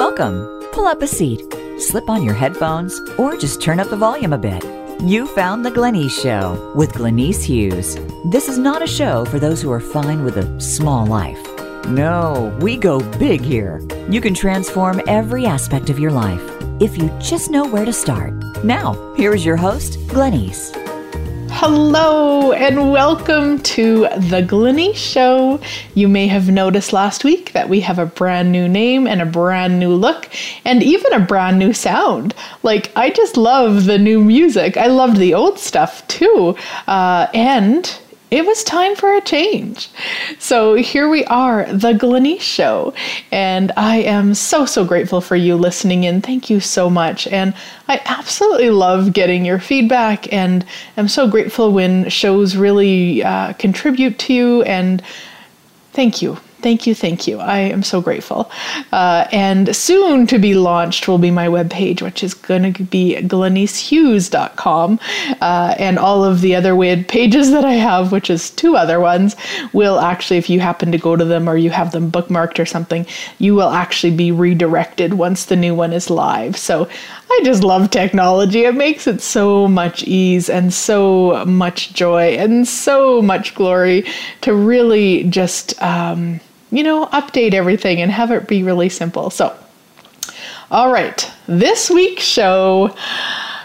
Welcome. Pull up a seat, slip on your headphones, or just turn up the volume a bit. You found The Glenyce Show with Glenyce Hughes. This is not a show for those who are fine with a small life. No, we go big here. You can transform every aspect of your life if you just know where to start. Now, here is your host, Glenyce. Hello and welcome to The Glenyce Show. You may have noticed last week that we have a brand new name and a brand new look and even a brand new sound. Like, I just love the new music. I loved the old stuff too. Uh, and it was time for a change. So here we are, the Glenyce Show. And I am so, so grateful for you listening in. Thank you so much. And I absolutely love getting your feedback and I'm so grateful when shows really uh, contribute to you. And thank you. Thank you, thank you. I am so grateful. Uh, and soon to be launched will be my webpage, which is going to be glenycehughes.com. Uh, and all of the other web pages that I have, which is two other ones, will actually, if you happen to go to them or you have them bookmarked or something, you will actually be redirected once the new one is live. So I just love technology. It makes it so much ease and so much joy and so much glory to really just. Um, you know, update everything and have it be really simple. So, all right, this week's show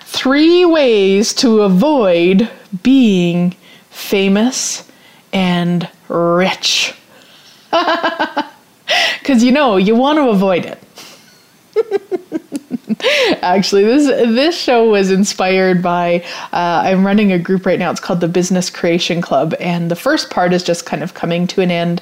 three ways to avoid being famous and rich. Because you know, you want to avoid it. Actually, this this show was inspired by. Uh, I'm running a group right now. It's called the Business Creation Club, and the first part is just kind of coming to an end.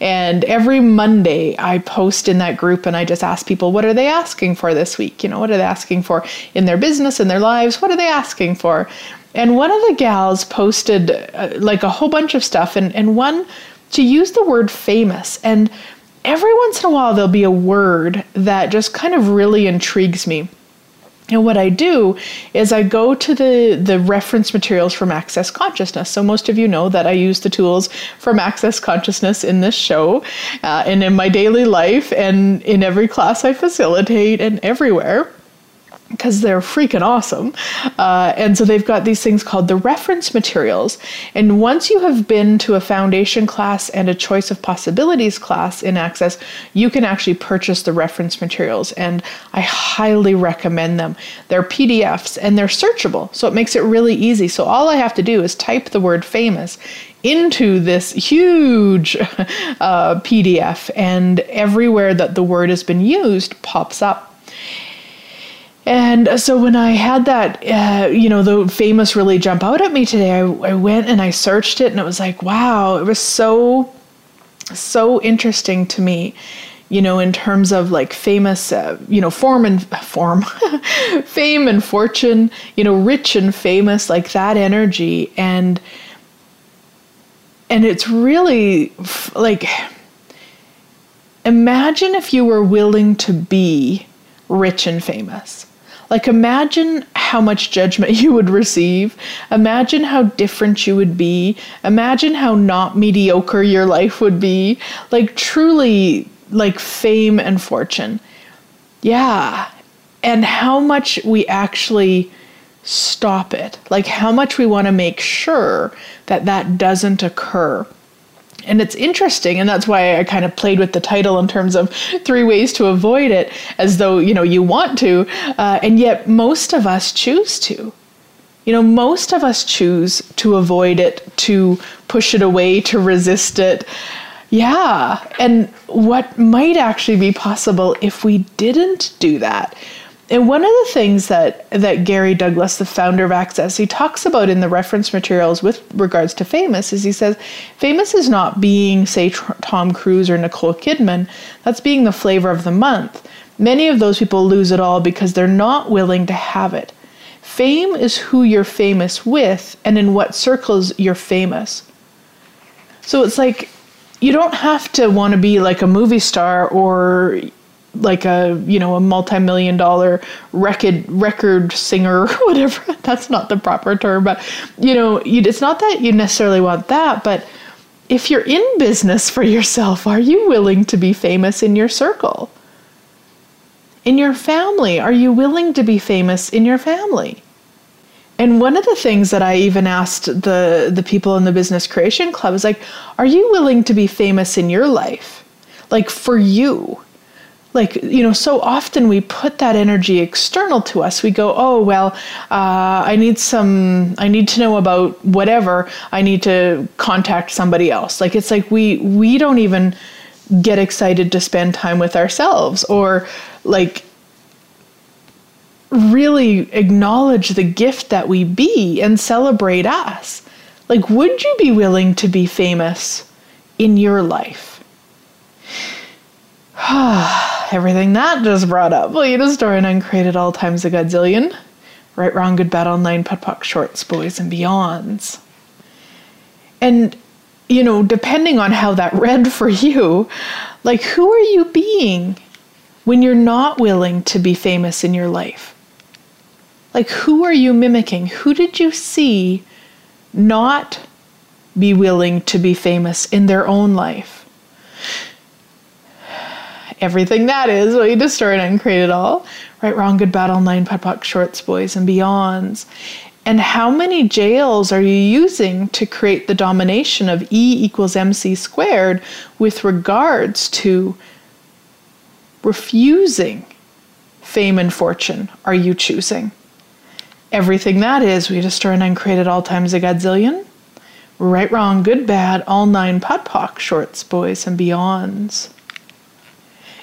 And every Monday, I post in that group, and I just ask people, what are they asking for this week? You know, what are they asking for in their business, in their lives? What are they asking for? And one of the gals posted uh, like a whole bunch of stuff, and and one to use the word famous and every once in a while there'll be a word that just kind of really intrigues me. And what I do is I go to the, the reference materials from Access Consciousness. So, most of you know that I use the tools from Access Consciousness in this show uh, and in my daily life and in every class I facilitate and everywhere because they're freaking awesome. Uh, and so they've got these things called the reference materials. And once you have been to a foundation class and a choice of possibilities class in Access, you can actually purchase the reference materials. And I highly recommend them. They're PDFs and they're searchable. So it makes it really easy. So all I have to do is type the word famous into this huge uh, PDF, and everywhere that the word has been used pops up and so when I had that, uh, you know, the famous really jump out at me today, I, I went and I searched it and it was like, wow, it was so, so interesting to me, you know, in terms of like famous, uh, you know, form and form, fame and fortune, you know, rich and famous, like that energy. And, and it's really like, imagine if you were willing to be rich and famous like, imagine how much judgment you would receive. Imagine how different you would be. Imagine how not mediocre your life would be. Like, truly, like fame and fortune. Yeah. And how much we actually stop it. Like, how much we want to make sure that that doesn't occur and it's interesting and that's why i kind of played with the title in terms of three ways to avoid it as though you know you want to uh, and yet most of us choose to. You know most of us choose to avoid it to push it away to resist it. Yeah and what might actually be possible if we didn't do that and one of the things that, that Gary Douglas, the founder of Access, he talks about in the reference materials with regards to famous is he says, famous is not being, say, Tom Cruise or Nicole Kidman. That's being the flavor of the month. Many of those people lose it all because they're not willing to have it. Fame is who you're famous with and in what circles you're famous. So it's like you don't have to want to be like a movie star or like a you know a multi-million dollar record record singer or whatever that's not the proper term but you know you, it's not that you necessarily want that but if you're in business for yourself are you willing to be famous in your circle in your family? Are you willing to be famous in your family? And one of the things that I even asked the the people in the business creation club is like, are you willing to be famous in your life? Like for you. Like, you know, so often we put that energy external to us. We go, oh, well, uh, I need some, I need to know about whatever. I need to contact somebody else. Like, it's like we, we don't even get excited to spend time with ourselves or like really acknowledge the gift that we be and celebrate us. Like, would you be willing to be famous in your life? Everything that just brought up. Well, you just store and uncreated all times a godzillion. Right, wrong, good, bad, all nine, POD POC, shorts, boys, and beyonds. And, you know, depending on how that read for you, like, who are you being when you're not willing to be famous in your life? Like, who are you mimicking? Who did you see not be willing to be famous in their own life? Everything that is, what you destroyed and create it all. Right, wrong, good, bad, all nine, POD POC, shorts, boys, and beyonds. And how many jails are you using to create the domination of E equals MC squared with regards to refusing fame and fortune? Are you choosing? everything that is, we destroy and uncreated all times a godzillion. Right, wrong, good, bad, all nine POD POC, shorts, boys, and beyonds.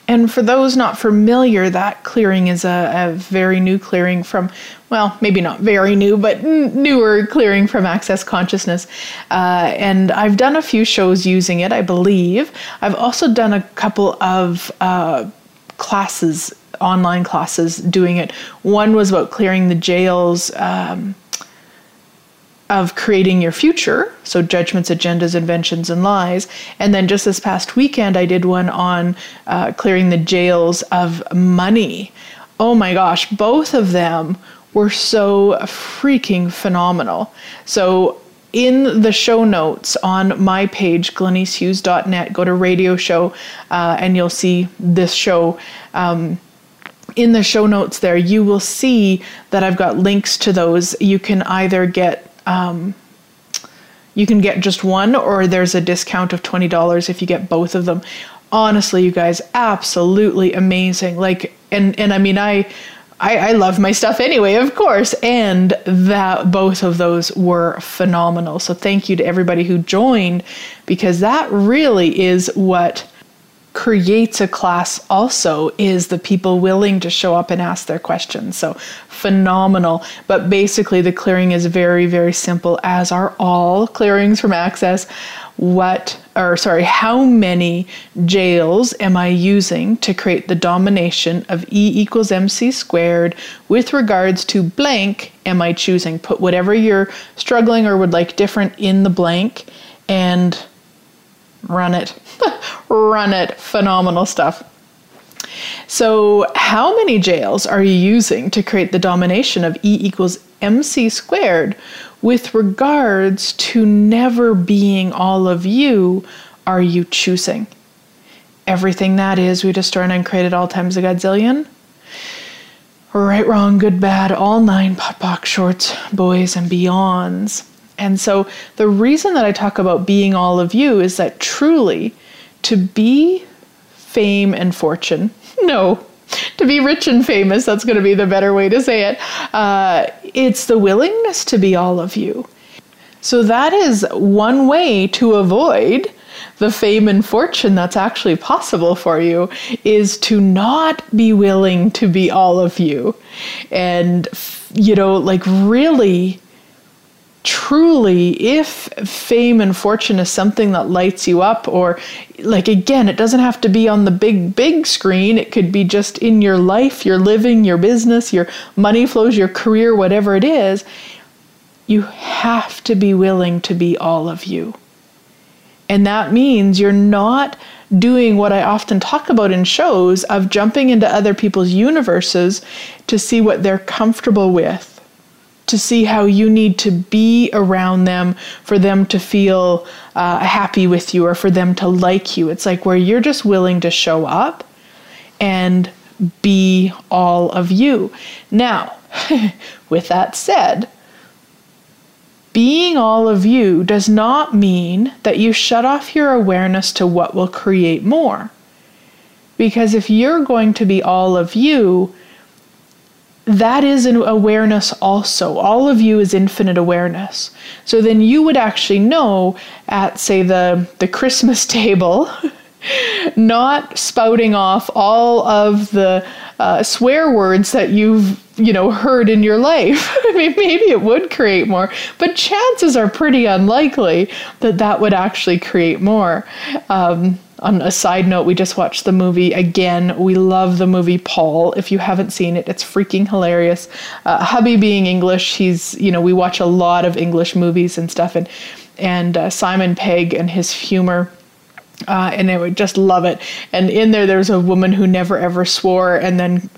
And for those not familiar, that clearing is a, a, very new clearing from, well, maybe not very new, but n- newer clearing from Access Consciousness. Uh, and I've done a few shows using it, I believe. I've also done a couple of uh, classes online classes doing it. One was about clearing the jails um, of creating your future, so judgments, agendas, inventions, and lies. And then just this past weekend, I did one on uh, clearing the jails of money. Oh my gosh, both of them were so freaking phenomenal. So in the show notes on my page, glenycehughes.net, go to radio show uh, and you'll see this show. Um, in the show notes there, you will see that I've got links to those. You can either get um, you can get just one, or there's a discount of twenty dollars if you get both of them. Honestly, you guys, absolutely amazing. Like, and and I mean, I. I, I love my stuff anyway, of course, and that both of those were phenomenal. So thank you to everybody who joined because that really is what creates a class also is the people willing to show up and ask their questions. So phenomenal. But basically, the clearing is very, very simple, as are all clearings from Access. What, or sorry, how many jails am I using to create the domination of E equals MC squared with regards to blank am I choosing? Put whatever you're struggling or would like different in the blank and run it. run it. Phenomenal stuff. So, how many jails are you using to create the domination of E equals mc squared with regards to never being all of you are you choosing? Everything that is, we destroy and uncreated all times a godzillion. Right, wrong, good, bad, all nine POD POC shorts, boys, and beyonds. And so the reason that I talk about being all of you is that truly to be fame and fortune, no, to be rich and famous, that's going to be the better way to say it. Uh, it's the willingness to be all of you. So that is one way to avoid the fame and fortune that's actually possible for you is to not be willing to be all of you. And, you know, like really truly if fame and fortune is something that lights you up or like again it doesn't have to be on the big big screen. It could be just in your life your living your business your money flows your career whatever it is. You have to be willing to be all of you. And that means you're not doing what I often talk about in shows of jumping into other people's universes to see what they're comfortable with to see how you need to be around them for them to feel uh, happy with you or for them to like you. It's like where you're just willing to show up and be all of you. Now, with that said, being all of you does not mean that you shut off your awareness to what will create more. Because if you're going to be all of you, that is an awareness also. All of you is infinite awareness. So then you would actually know at, say, the, the Christmas table, not spouting off all of the uh, swear words that you've you know heard in your life. I mean, maybe it would create more, but chances are pretty unlikely that that would actually create more. Um, on a side note, we just watched the movie again. We love the movie Paul. If you haven't seen it, it's freaking hilarious. Uh, hubby being English, he's you know we watch a lot of English movies and stuff, and and uh, Simon Pegg and his humor. Uh, and I would just love it. And in there, there's a woman who never ever swore, and then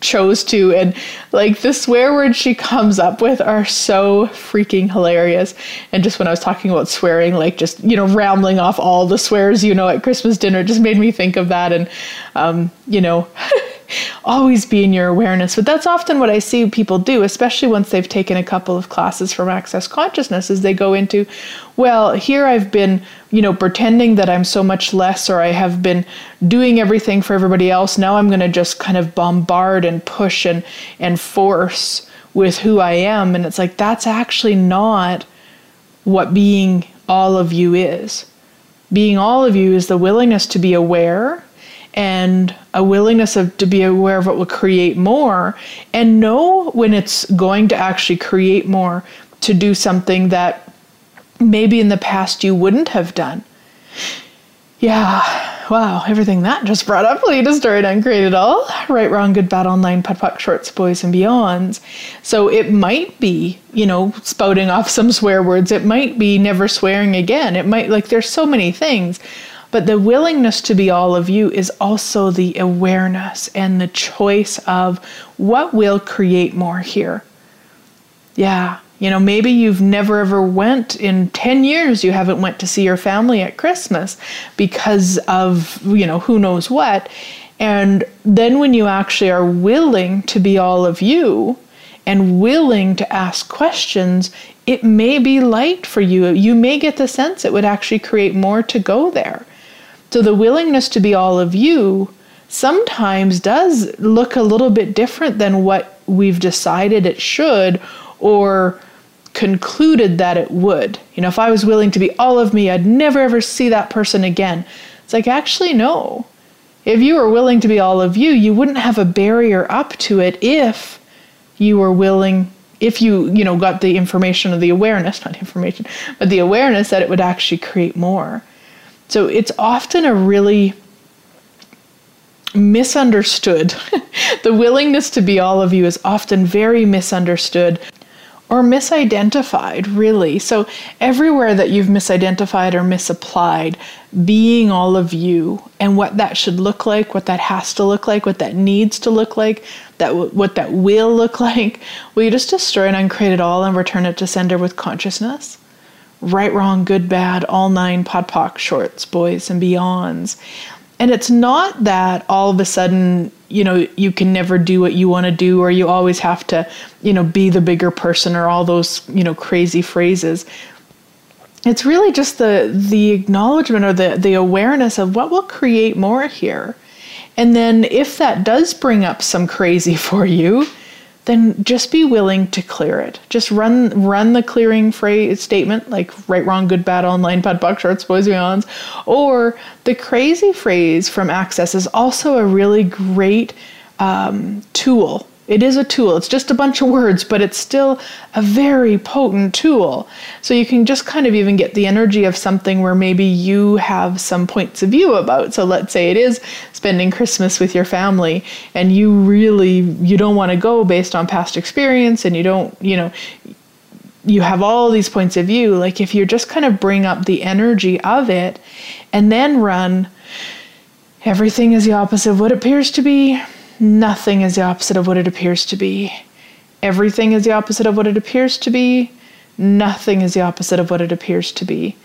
chose to and like the swear words she comes up with are so freaking hilarious. And just when i was talking about swearing like just you know rambling off all the swears you know at christmas dinner just made me think of that. And um, you know always be in your awareness. But that's often what I see people do, especially once they've taken a couple of classes from Access Consciousness, is they go into, well, here I've been, you know, pretending that I'm so much less, or I have been doing everything for everybody else. Now I'm going to just kind of bombard and push and and force with who I am. And it's like that's actually not what being all of you is. Being all of you is the willingness to be aware and a willingness of to be aware of what will create more and know when it's going to actually create more to do something that maybe in the past you wouldn't have done. Yeah, wow, everything that just brought up lead a story and create it all. Right, wrong, good, bad, all nine, POC, shorts, boys, and beyonds. So it might be, you know, spouting off some swear words. It might be never swearing again. It might, like, there's so many things. But the willingness to be all of you is also the awareness and the choice of what will create more here. Yeah, you know, maybe you've never ever went in 10 years you haven't went to see your family at Christmas because of, you know, who knows what. And then when you actually are willing to be all of you and willing to ask questions, it may be light for you. You may get the sense it would actually create more to go there. So the willingness to be all of you sometimes does look a little bit different than what we've decided it should or concluded that it would. You know, if I was willing to be all of me, I'd never ever see that person again. It's like, actually, no. If you were willing to be all of you, you wouldn't have a barrier up to it if you were willing if you you know got the information or the awareness not information but the awareness that it would actually create more so it's often a really misunderstood. the willingness to be all of you is often very misunderstood or misidentified, really. So, everywhere that you've misidentified or misapplied being all of you and what that should look like, what that has to look like, what that needs to look like, that w- what that will look like, will you just destroy and uncreate it all and return it to sender with consciousness? Right, wrong, good, bad, all nine POD POC shorts, boys and beyonds. And it's not that all of a sudden, you know, you can never do what you want to do or you always have to, you know, be the bigger person or all those, you know, crazy phrases. It's really just the the acknowledgement or the the awareness of what will create more here. And then if that does bring up some crazy for you, then just be willing to clear it. Just run run the clearing phrase statement like right, wrong, good, bad, all nine, POD POC, shorts, boys, beyonds. Or the crazy phrase from Access is also a really great um, tool it is a tool. It's just a bunch of words, but it's still a very potent tool. So you can just kind of even get the energy of something where maybe you have some points of view about. So let's say it is spending Christmas with your family and you really you don't want to go based on past experience and you don't, you know, you have all these points of view. Like if you just kind of bring up the energy of it and then run everything is the opposite of what appears to be Nothing is the opposite of what it appears to be. Everything is the opposite of what it appears to be. Nothing is the opposite of what it appears to be.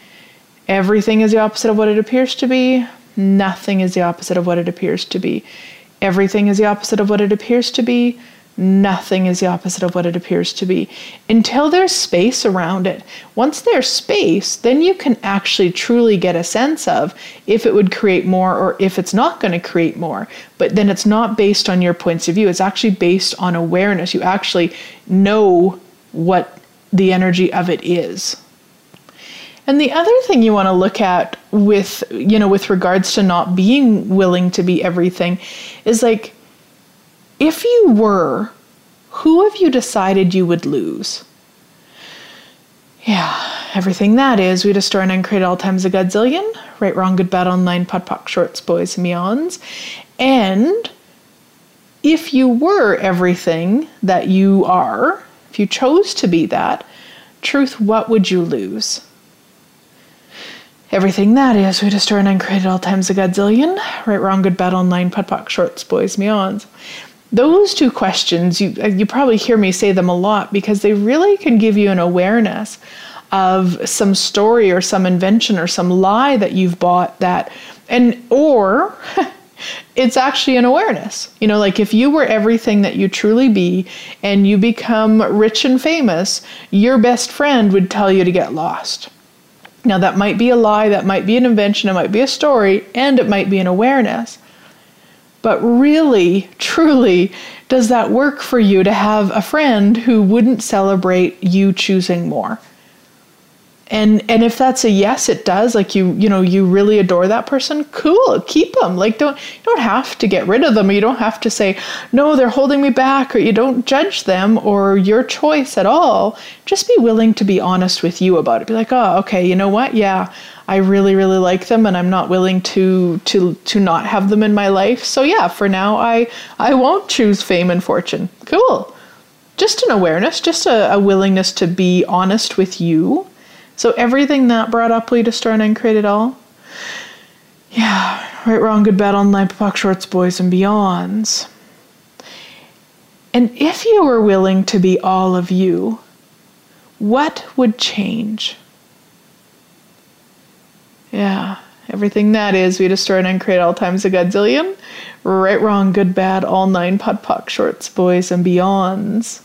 Everything is the opposite of what it appears to be. Nothing is the opposite of what it appears to be. Everything is the opposite of what it appears to be. Nothing is the opposite of what it appears to be until there's space around it. Once there's space, then you can actually truly get a sense of if it would create more or if it's not going to create more. But then it's not based on your points of view, it's actually based on awareness. You actually know what the energy of it is. And the other thing you want to look at with, you know, with regards to not being willing to be everything is like if you were, who have you decided you would lose? Yeah, everything that is, we destroy and uncreate all times a godzillion. Right, wrong, good, bad, all nine, POD POC, shorts, boys, beyonds. And if you were everything that you are, if you chose to be that, truth, what would you lose? Everything that is, we destroy and uncreate all times a godzillion. Right, wrong, good, bad, all nine, POD POC, shorts, boys, beyonds those two questions you uh, you probably hear me say them a lot because they really can give you an awareness of some story or some invention or some lie that you've bought that and or it's actually an awareness. You know like if you were everything that you truly be and you become rich and famous your best friend would tell you to get lost. Now that might be a lie that might be an invention it might be a story and it might be an awareness but really, truly, does that work for you to have a friend who wouldn't celebrate you choosing more? And and if that's a yes it does. Like you you know you really adore that person cool. Keep them. Like don't you don't have to get rid of them. You don't have to say no they're holding me back or you don't judge them or your choice at all. Just be willing to be honest with you about it. Be like oh okay you know what? Yeah I really really like them and I'm not willing to to to not have them in my life. So yeah for now I I won't choose fame and fortune. Cool. Just an awareness just a, a willingness to be honest with you so everything that brought up to Stern and created all. Yeah, right, wrong, good, bad, all nine, POC, shorts, boys, and beyonds. And if you were willing to be all of you, what would change? Yeah, everything that is, we destroy and create all times a godzillion. Right, wrong, good, bad, all nine, POD, POC, shorts, boys, and beyonds.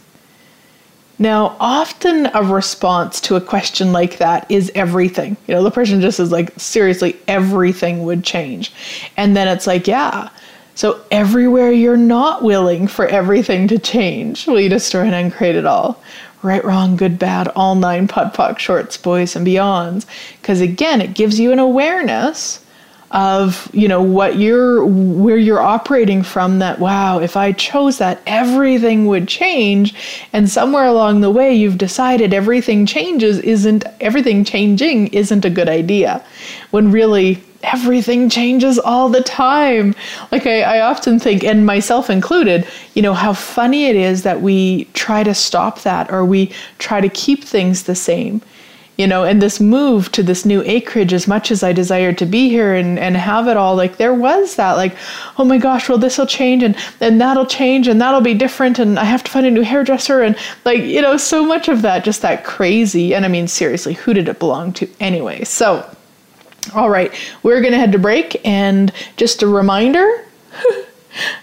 Now, often a response to a question like that is everything. You know, the person just is like, seriously, everything would change. And then it's like, yeah. So everywhere you're not willing for everything to change, will you destroy and uncreate it all? Right, wrong, good, bad, all nine POD POC, shorts, boys, and beyonds. Because again, it gives you an awareness of you know what you're where you're operating from that wow if i chose that everything would change. And somewhere along the way you've decided everything changes isn't everything changing isn't a good idea. When really everything changes all the time. Like I, I often think and myself included you know how funny it is that we try to stop that or we try to keep things the same you know, and this move to this new acreage, as much as I desired to be here and, and have it all, like there was that, like, oh my gosh, well, this will change and, and that'll change and that'll be different and I have to find a new hairdresser and like, you know, so much of that, just that crazy. And I mean, seriously, who did it belong to anyway? So, all right, we're going to head to break. And just a reminder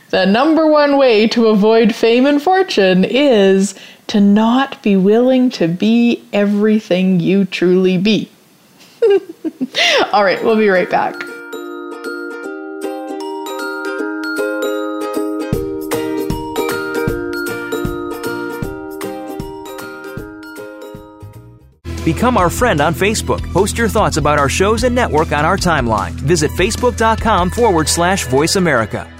the number one way to avoid fame and fortune is to not be willing to be everything you truly be. All right, we'll be right back. Become our friend on Facebook. Post your thoughts about our shows and network on our timeline. Visit facebook.com forward slash voice America.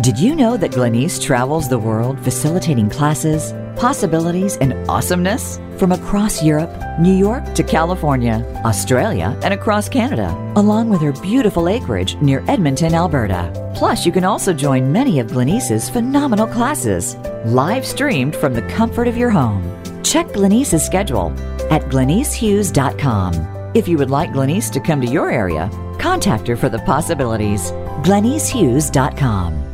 Did you know that Glenyce travels the world facilitating classes, possibilities, and awesomeness? From across Europe, New York to California, Australia, and across Canada, along with her beautiful acreage near Edmonton, Alberta. Plus, you can also join many of Glenyce's phenomenal classes, live streamed from the comfort of your home. Check Glenyce's schedule at glenycehughes.com. If you would like Glenyce to come to your area, contact her for the possibilities. glenycehughes.com.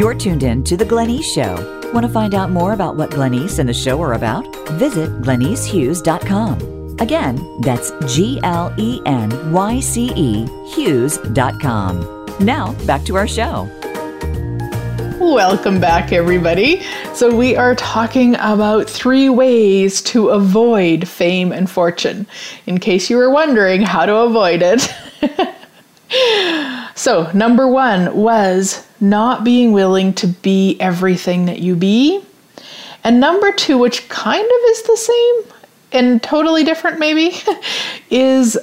You're tuned in to The Glenyce Show. Want to find out more about what Glenyce and the show are about? Visit glenycehughes.com. Again, that's G L E N Y C E Hughes.com. Now, back to our show. Welcome back, everybody. So, we are talking about three ways to avoid fame and fortune. In case you were wondering how to avoid it. so, number one was not being willing to be everything that you be. And number two, which kind of is the same and totally different, maybe, is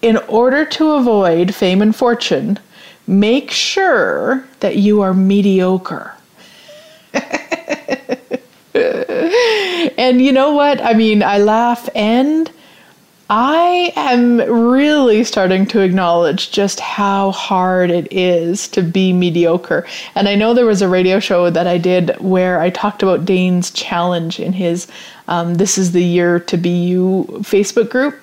in order to avoid fame and fortune, make sure that you are mediocre. and you know what? I mean, I laugh and I am really starting to acknowledge just how hard it is to be mediocre. And I know there was a radio show that I did where I talked about Dain's challenge in his um, This is the Year to Be You Facebook group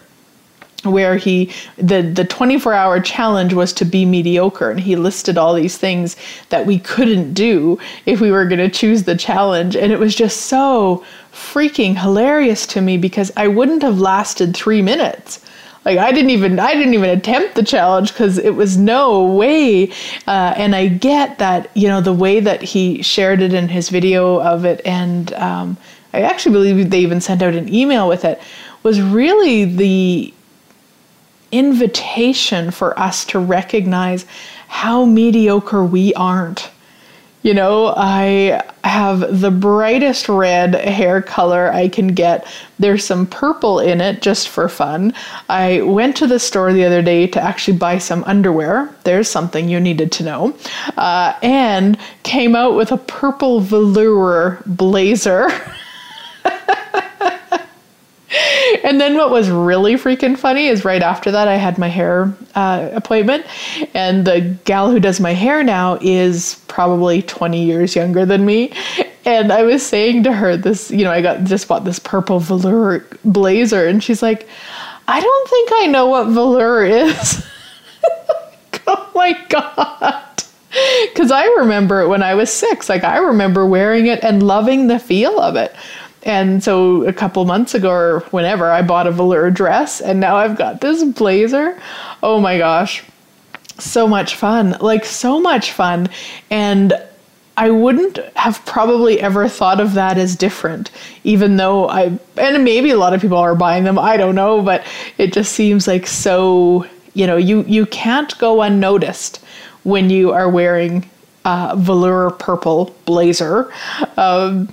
where he the the 24 hour challenge was to be mediocre and he listed all these things that we couldn't do if we were going to choose the challenge and it was just so freaking hilarious to me because I wouldn't have lasted 3 minutes like I didn't even I didn't even attempt the challenge because it was no way. Uh, and I get that you know the way that he shared it in his video of it, and um, I actually believe they even sent out an email with it. Was really the invitation for us to recognize how mediocre we aren't. You know, I have the brightest red hair color I can get. There's some purple in it just for fun. I went to the store the other day to actually buy some underwear. There's something you needed to know. Uh, and came out with a purple velour blazer. and then what was really freaking funny is right after that, I had my hair uh, appointment, and the gal who does my hair now is probably 20 years younger than me. And I was saying to her, this, you know, I got just bought this purple velour blazer, and she's like, I don't think I know what velour is. oh my God. Because I remember it when I was six. Like, I remember wearing it and loving the feel of it. And so a couple months ago or whenever, I bought a velour dress and now I've got this blazer. Oh my gosh. So much fun. Like, so much fun. And I wouldn't have probably ever thought of that as different, even though I, and maybe a lot of people are buying them, I don't know, but it just seems like so, you know, you, you can't go unnoticed when you are wearing uh, velour purple blazer. Um,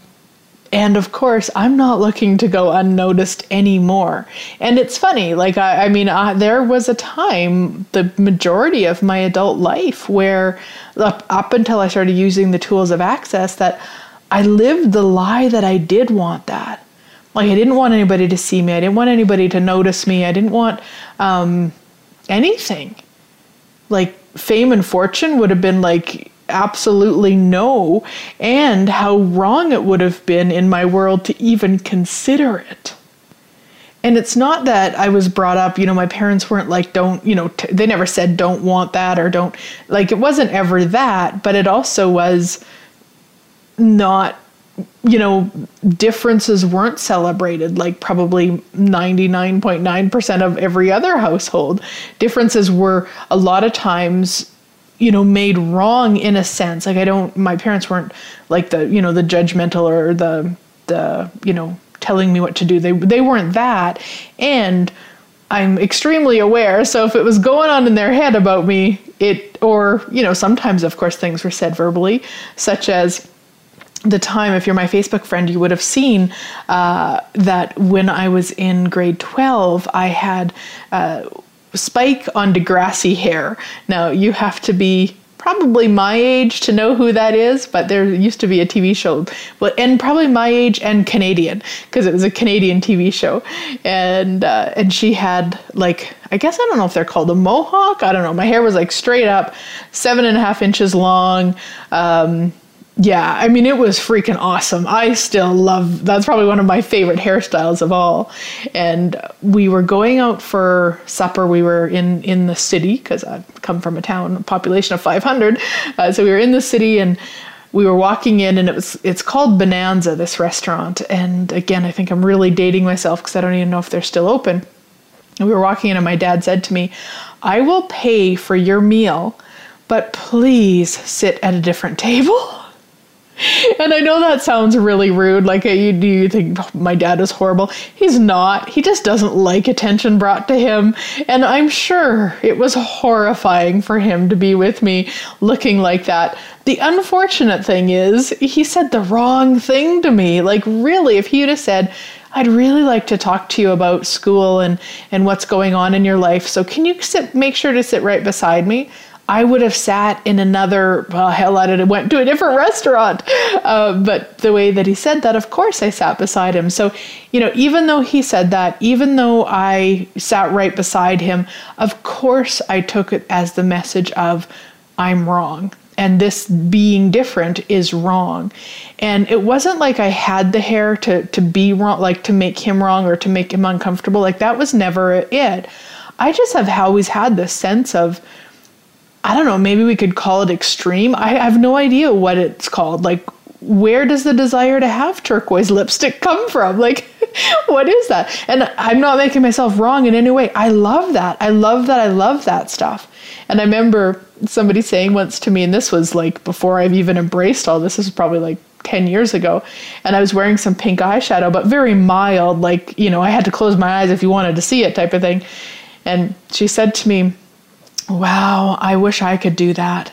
and of course, I'm not looking to go unnoticed anymore. And it's funny, like, I, I mean, uh, there was a time, the majority of my adult life, where up, up until I started using the tools of access, that I lived the lie that I did want that. Like, I didn't want anybody to see me, I didn't want anybody to notice me, I didn't want um, anything. Like, fame and fortune would have been like, absolutely no, and how wrong it would have been in my world to even consider it. And it's not that I was brought up, you know, my parents weren't like, don't, you know, t- they never said don't want that or don't, like, it wasn't ever that, but it also was not, you know, differences weren't celebrated like probably 99.9% of every other household. Differences were a lot of times you know made wrong in a sense. Like i don't my parents weren't like the you know the judgmental or the the you know telling me what to do. They they weren't that. And i'm extremely aware so if it was going on in their head about me it or you know sometimes of course things were said verbally such as the time, if you're my Facebook friend, you would have seen uh, that when I was in grade 12, I had uh, spike on Degrassi hair. Now, you have to be probably my age to know who that is, but there used to be a TV show, well, and probably my age and Canadian because it was a Canadian TV show, and uh, and she had like I guess I don't know if they're called a mohawk. I don't know. My hair was like straight up, seven and a half inches long. Um, yeah, I mean, it was freaking awesome. I still love that's probably one of my favorite hairstyles of all. And we were going out for supper. We were in, in the city because I come from a town, population of 500. Uh, so we were in the city and we were walking in and it was it's called Bonanza this restaurant and again I think I'm really dating myself because I don't even know if they're still open. And we were walking in and my dad said to me, "I will pay for your meal, but please sit at a different table." And I know that sounds really rude. Like, you do you think oh, my dad is horrible? He's not. He just doesn't like attention brought to him. And I'm sure it was horrifying for him to be with me looking like that. The unfortunate thing is, he said the wrong thing to me. Like, really, if he'd have said, I'd really like to talk to you about school and, and what's going on in your life. So, can you sit, make sure to sit right beside me? I would have sat in another, well, hell, I did, went to a different restaurant. Uh, but the way that he said that, of course, I sat beside him. So, you know, even though he said that, even though I sat right beside him, of course, I took it as the message of, I'm wrong. And this being different is wrong. And it wasn't like I had the hair to, to be wrong, like to make him wrong or to make him uncomfortable. Like that was never it. I just have always had this sense of, I don't know, maybe we could call it extreme. I have no idea what it's called. Like, where does the desire to have turquoise lipstick come from? Like, what is that? And I'm not making myself wrong in any way. I love that. I love that. I love that stuff. And I remember somebody saying once to me, and this was like before I've even embraced all this, this was probably like 10 years ago. And I was wearing some pink eyeshadow, but very mild, like, you know, I had to close my eyes if you wanted to see it type of thing. And she said to me, wow, I wish I could do that.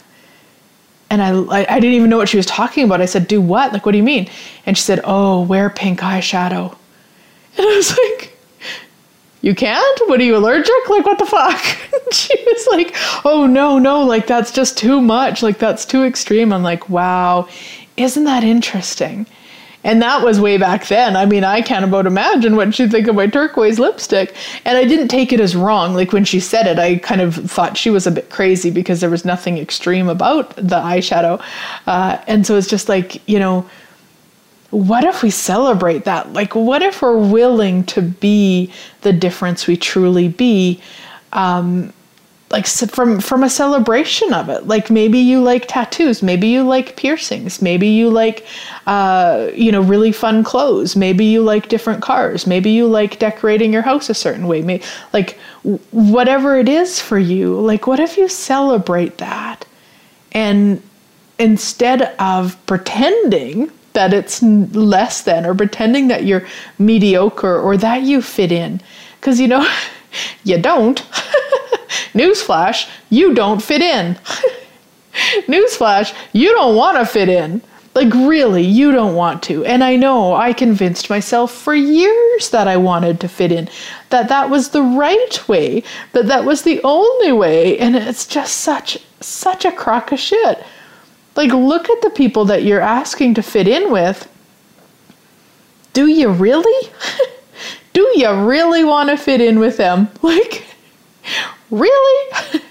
And I, I, didn't even know what she was talking about. I said, do what? Like, what do you mean? And she said, oh, wear pink eyeshadow. And I was like, you can't? What are you allergic? Like, what the fuck? she was like, oh, no, no, like, that's just too much. Like, that's too extreme. I'm like, wow, isn't that interesting? And that was way back then. I mean, I can't about imagine what she'd think of my turquoise lipstick. And I didn't take it as wrong. Like when she said it, I kind of thought she was a bit crazy because there was nothing extreme about the eyeshadow. Uh, and so it's just like, you know, what if we celebrate that? Like, what if we're willing to be the difference we truly be? Um, like from from a celebration of it. Like maybe you like tattoos. Maybe you like piercings. Maybe you like uh, you know really fun clothes. Maybe you like different cars. Maybe you like decorating your house a certain way. Maybe, like whatever it is for you like what if you celebrate that? And instead of pretending that it's less than or pretending that you're mediocre or that you fit in. Because you know you don't Newsflash, you don't fit in. Newsflash, you don't want to fit in. Like, really, you don't want to. And I know I convinced myself for years that I wanted to fit in, that that was the right way, that that was the only way. And it's just such, such a crock of shit. Like, look at the people that you're asking to fit in with. Do you really? Do you really want to fit in with them? Like, really?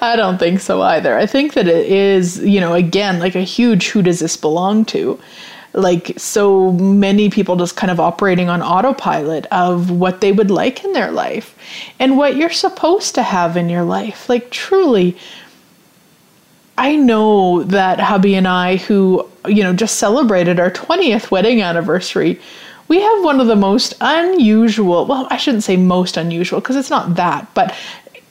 I don't think so either. I think that it is, you know, again, like a huge who does this belong to? Like so many people just kind of operating on autopilot of what they would like in their life and what you're supposed to have in your life. Like truly, I know that hubby and I, who, you know, just celebrated our 20th wedding anniversary, we have one of the most unusual, well, I shouldn't say most unusual because it's not that, but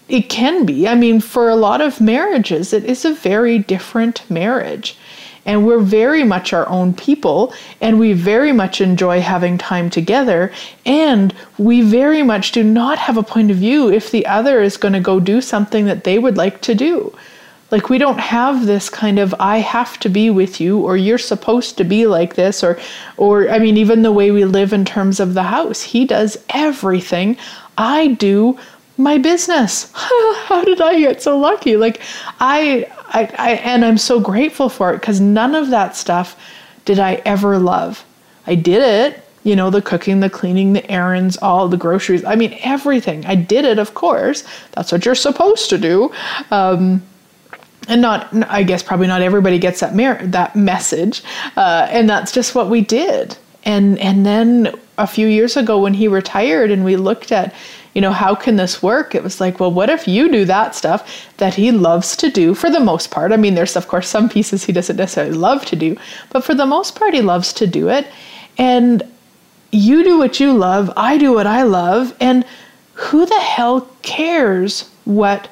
it can be. I mean, for a lot of marriages, it is a very different marriage. And we're very much our own people, and we very much enjoy having time together. And we very much do not have a point of view if the other is going to go do something that they would like to do. Like, we don't have this kind of, I have to be with you, or you're supposed to be like this, or, or, I mean, even the way we live in terms of the house. He does everything. I do my business. How did I get so lucky? Like I, I, I and I'm so grateful for it because none of that stuff did I ever love. I did it, you know, the cooking, the cleaning, the errands, all the groceries. I mean, everything. I did it, of course. That's what you're supposed to do. Um, and not, I guess, probably not everybody gets that mer- that message, uh, and that's just what we did. And and then a few years ago when he retired, and we looked at you know, how can this work? It was like, well, what if you do that stuff that he loves to do for the most part? I mean, there's, of course, some pieces he doesn't necessarily love to do, but for the most part, he loves to do it. And you do what you love, I do what I love, and who the hell cares what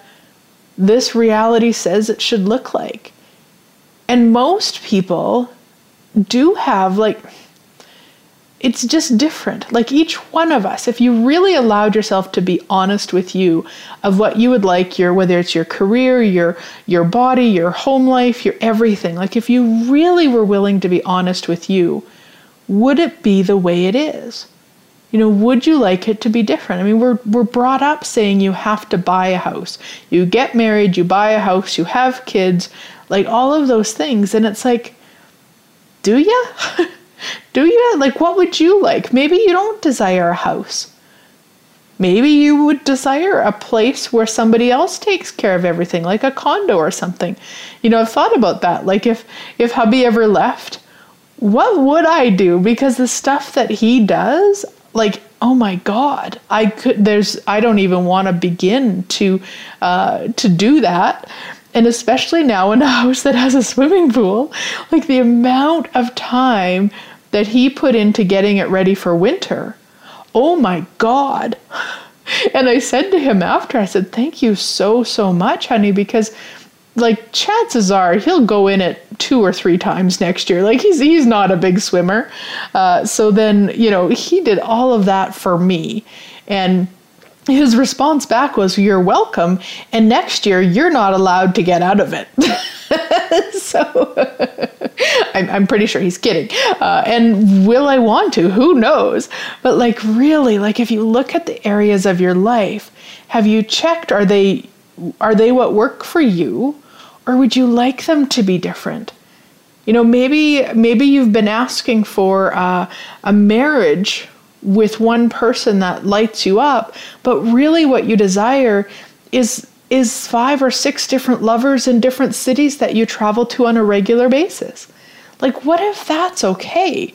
this reality says it should look like? And most people do have, like, it's just different. Like each one of us, if you really allowed yourself to be honest with you of what you would like your whether it's your career, your your body, your home life, your everything. Like if you really were willing to be honest with you, would it be the way it is? You know, would you like it to be different? I mean, we're we're brought up saying you have to buy a house. You get married, you buy a house, you have kids, like all of those things and it's like do you? Do you? Like, what would you like? Maybe you don't desire a house. Maybe you would desire a place where somebody else takes care of everything, like a condo or something. You know, I've thought about that. Like, if if hubby ever left, what would I do? Because the stuff that he does, like, oh my god, I could. There's, I don't even want to begin to uh, to do that and especially now in a house that has a swimming pool, like the amount of time that he put into getting it ready for winter. Oh my God. And I said to him after, I said, Thank you so, so much, honey, because like chances are he'll go in it two or three times next year. Like he's he's not a big swimmer, uh, so then you know he did all of that for me, and his response back was, You're welcome. And next year, you're not allowed to get out of it. so I'm, I'm, pretty sure he's kidding. Uh, and will I want to? Who knows? But, like, really, like, if you look at the areas of your life, have you checked? Are they, are they what work for you? Or would you like them to be different? You know, maybe maybe you've been asking for uh, a marriage with one person that lights you up, but really what you desire is is five or six different lovers in different cities that you travel to on a regular basis. Like what if that's okay?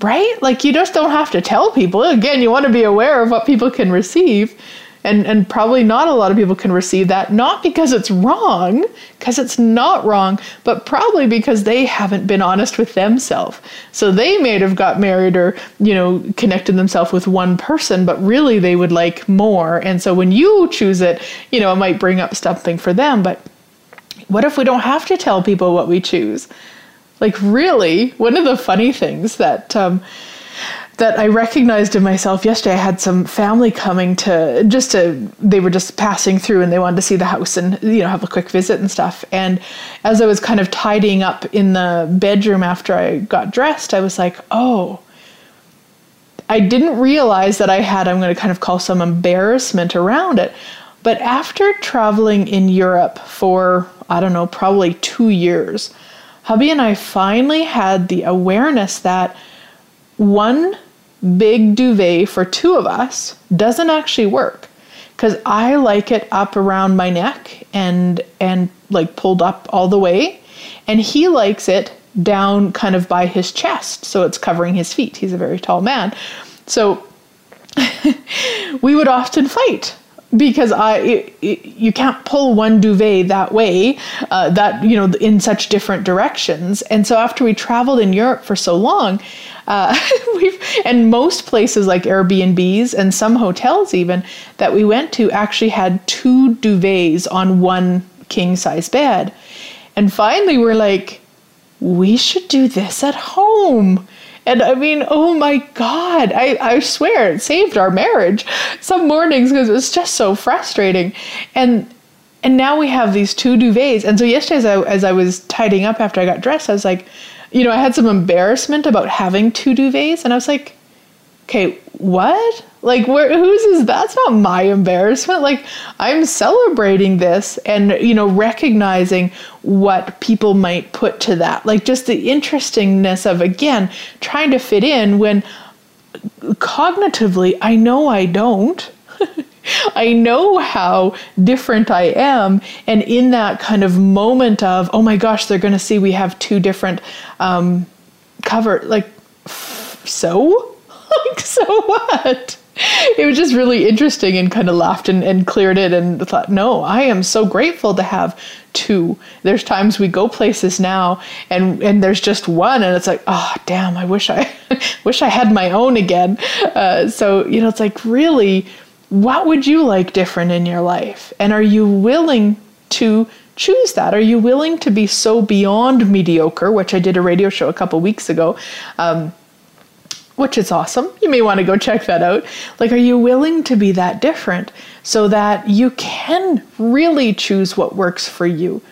Right? Like you just don't have to tell people. Again, you want to be aware of what people can receive, and and probably not a lot of people can receive that not because it's wrong because it's not wrong but probably because they haven't been honest with themselves. So they may have got married or you know connected themselves with one person but really they would like more. And so when you choose it you know it might bring up something for them. But what if we don't have to tell people what we choose? Like really one of the funny things that um, that I recognized in myself yesterday. I had some family coming to just to they were just passing through and they wanted to see the house and you know have a quick visit and stuff. And as I was kind of tidying up in the bedroom after I got dressed, I was like, "Oh, I didn't realize that I had I'm going to kind of call some embarrassment around it." But after traveling in Europe for I don't know, probably 2 years, hubby and I finally had the awareness that one big duvet for two of us doesn't actually work. Because I like it up around my neck and and like pulled up all the way, and he likes it down kind of by his chest, so it's covering his feet. He's a very tall man, so we would often fight because I it, it, you can't pull one duvet that way, uh, that you know in such different directions. And so after we traveled in Europe for so long, uh, we've and most places like Airbnbs and some hotels even that we went to actually had two duvets on one king size bed. And finally, we're like, we should do this at home. And I mean, oh my God, I, I swear it saved our marriage some mornings because it was just so frustrating. And and now we have these two duvets. And so yesterday, as I, as I was tidying up after I got dressed, I was like, you know, I had some embarrassment about having two duvets. And I was like, okay, what? Like, where, whose is that's not my embarrassment. Like, I'm celebrating this and, you know, recognizing what people might put to that. Like, just the interestingness of, again, trying to fit in when cognitively, I know I don't. I know how different I am. And in that kind of moment of, oh my gosh, they're going to see we have two different um, cover, like, so? like, so what? It was just really interesting and kind of laughed and, and cleared it and thought, no, I am so grateful to have two. There's times we go places now and and there's just one and it's like, oh damn, I wish I wish I had my own again. Uh, so you know, it's like really what would you like different in your life? And are you willing to choose that? Are you willing to be so beyond mediocre, which I did a radio show a couple weeks ago, um, which is awesome. You may want to go check that out. Like, are you willing to be that different so that you can really choose what works for you?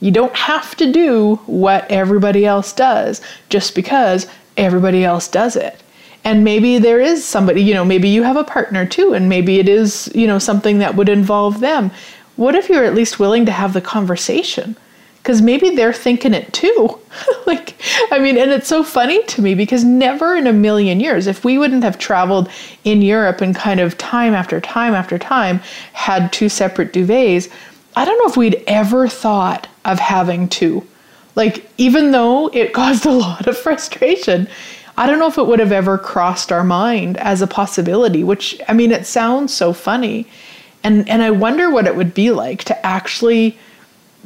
You don't have to do what everybody else does just because everybody else does it and maybe there is somebody you know maybe you have a partner too and maybe it is you know something that would involve them what if you're at least willing to have the conversation because maybe they're thinking it too like i mean and it's so funny to me because never in a million years if we wouldn't have traveled in europe and kind of time after time after time had two separate duvets i don't know if we'd ever thought of having two like even though it caused a lot of frustration I don't know if it would have ever crossed our mind as a possibility, which I mean, it sounds so funny. And, and I wonder what it would be like to actually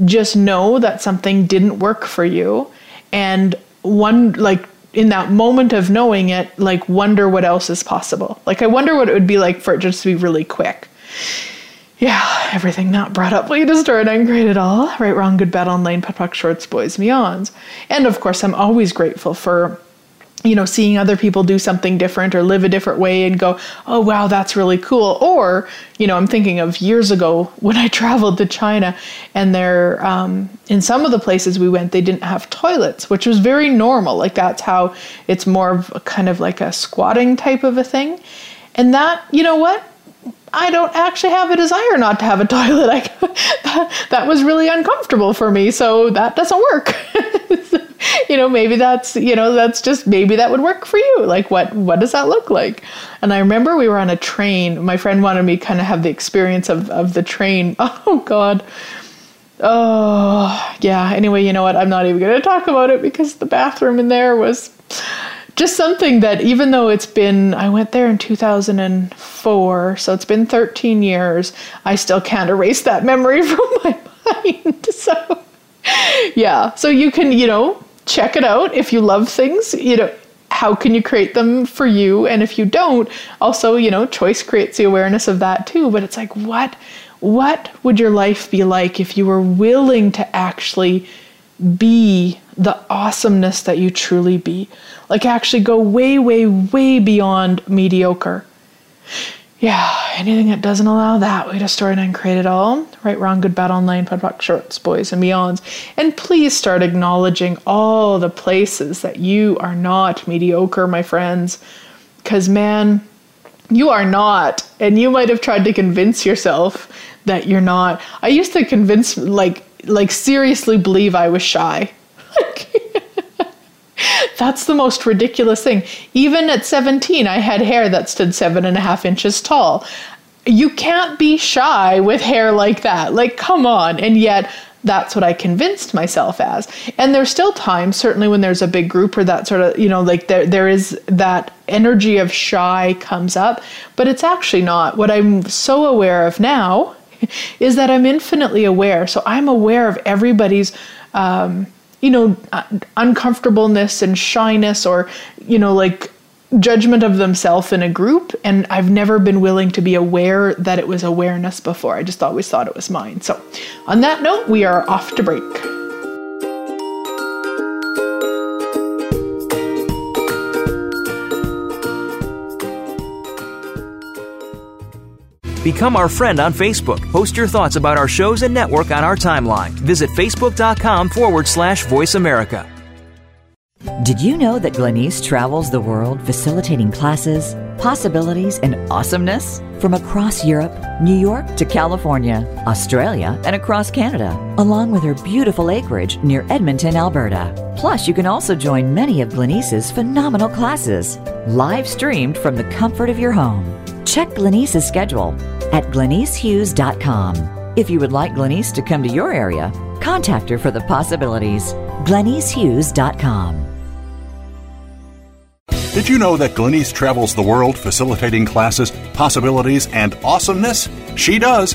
just know that something didn't work for you and one like in that moment of knowing it like wonder what else is possible. Like i wonder what it would be like for it just to be really quick. Yeah everything not brought up you destroy and great at all. Right wrong good bad online POD POC shorts boys meons. And of course i'm always grateful for you know, seeing other people do something different or live a different way and go, oh, wow, that's really cool. Or, you know, I'm thinking of years ago when I traveled to China and there, um, in some of the places we went, they didn't have toilets, which was very normal. Like that's how it's more of a kind of like a squatting type of a thing. And that, you know what? I don't actually have a desire not to have a toilet. I, that, that was really uncomfortable for me, so that doesn't work. you know, maybe that's, you know, that's just maybe that would work for you. Like what what does that look like? And I remember we were on a train. My friend wanted me kind of have the experience of of the train. Oh god. Oh, yeah. Anyway, you know what? I'm not even going to talk about it because the bathroom in there was just something that even though it's been I went there in 2004, so it's been 13 years, I still can't erase that memory from my mind. So yeah, so you can, you know, check it out if you love things, you know, how can you create them for you and if you don't, also, you know, choice creates the awareness of that too, but it's like what what would your life be like if you were willing to actually be the awesomeness that you truly be. Like, actually go way, way, way beyond mediocre. Yeah, anything that doesn't allow that way to store and uncreate it all. Right, wrong, good, bad, all nine, podbox, shorts, boys, and beyonds. And please start acknowledging all the places that you are not mediocre, my friends. Because, man, you are not. And you might have tried to convince yourself that you're not. I used to convince, like, like seriously believe I was shy. That's the most ridiculous thing. Even at 17, I had hair that stood seven and a half inches tall. You can't be shy with hair like that. Like, come on. And yet, that's what I convinced myself as. And there's still times, certainly when there's a big group or that sort of, you know, like there there is that energy of shy comes up, but it's actually not. What I'm so aware of now is that I'm infinitely aware. So I'm aware of everybody's um, you know, uh, uncomfortableness and shyness or, you know, like judgment of themselves in a group and I've never been willing to be aware that it was awareness before. I just always thought it was mine. So, on that note, we are off to break. Become our friend on Facebook. Post your thoughts about our shows and network on our timeline. Visit facebook.com forward slash voice America. Did you know that Glenyce travels the world facilitating classes, possibilities, and awesomeness? From across Europe, New York to California, Australia, and across Canada, along with her beautiful acreage near Edmonton, Alberta. Plus, you can also join many of Glenyce's phenomenal classes, live streamed from the comfort of your home. Check Glenyce's schedule at glenycehughes.com. If you would like Glenyce to come to your area, contact her for the possibilities. glenycehughes.com. Did you know that Glenyce travels the world facilitating classes, possibilities, and awesomeness? She does.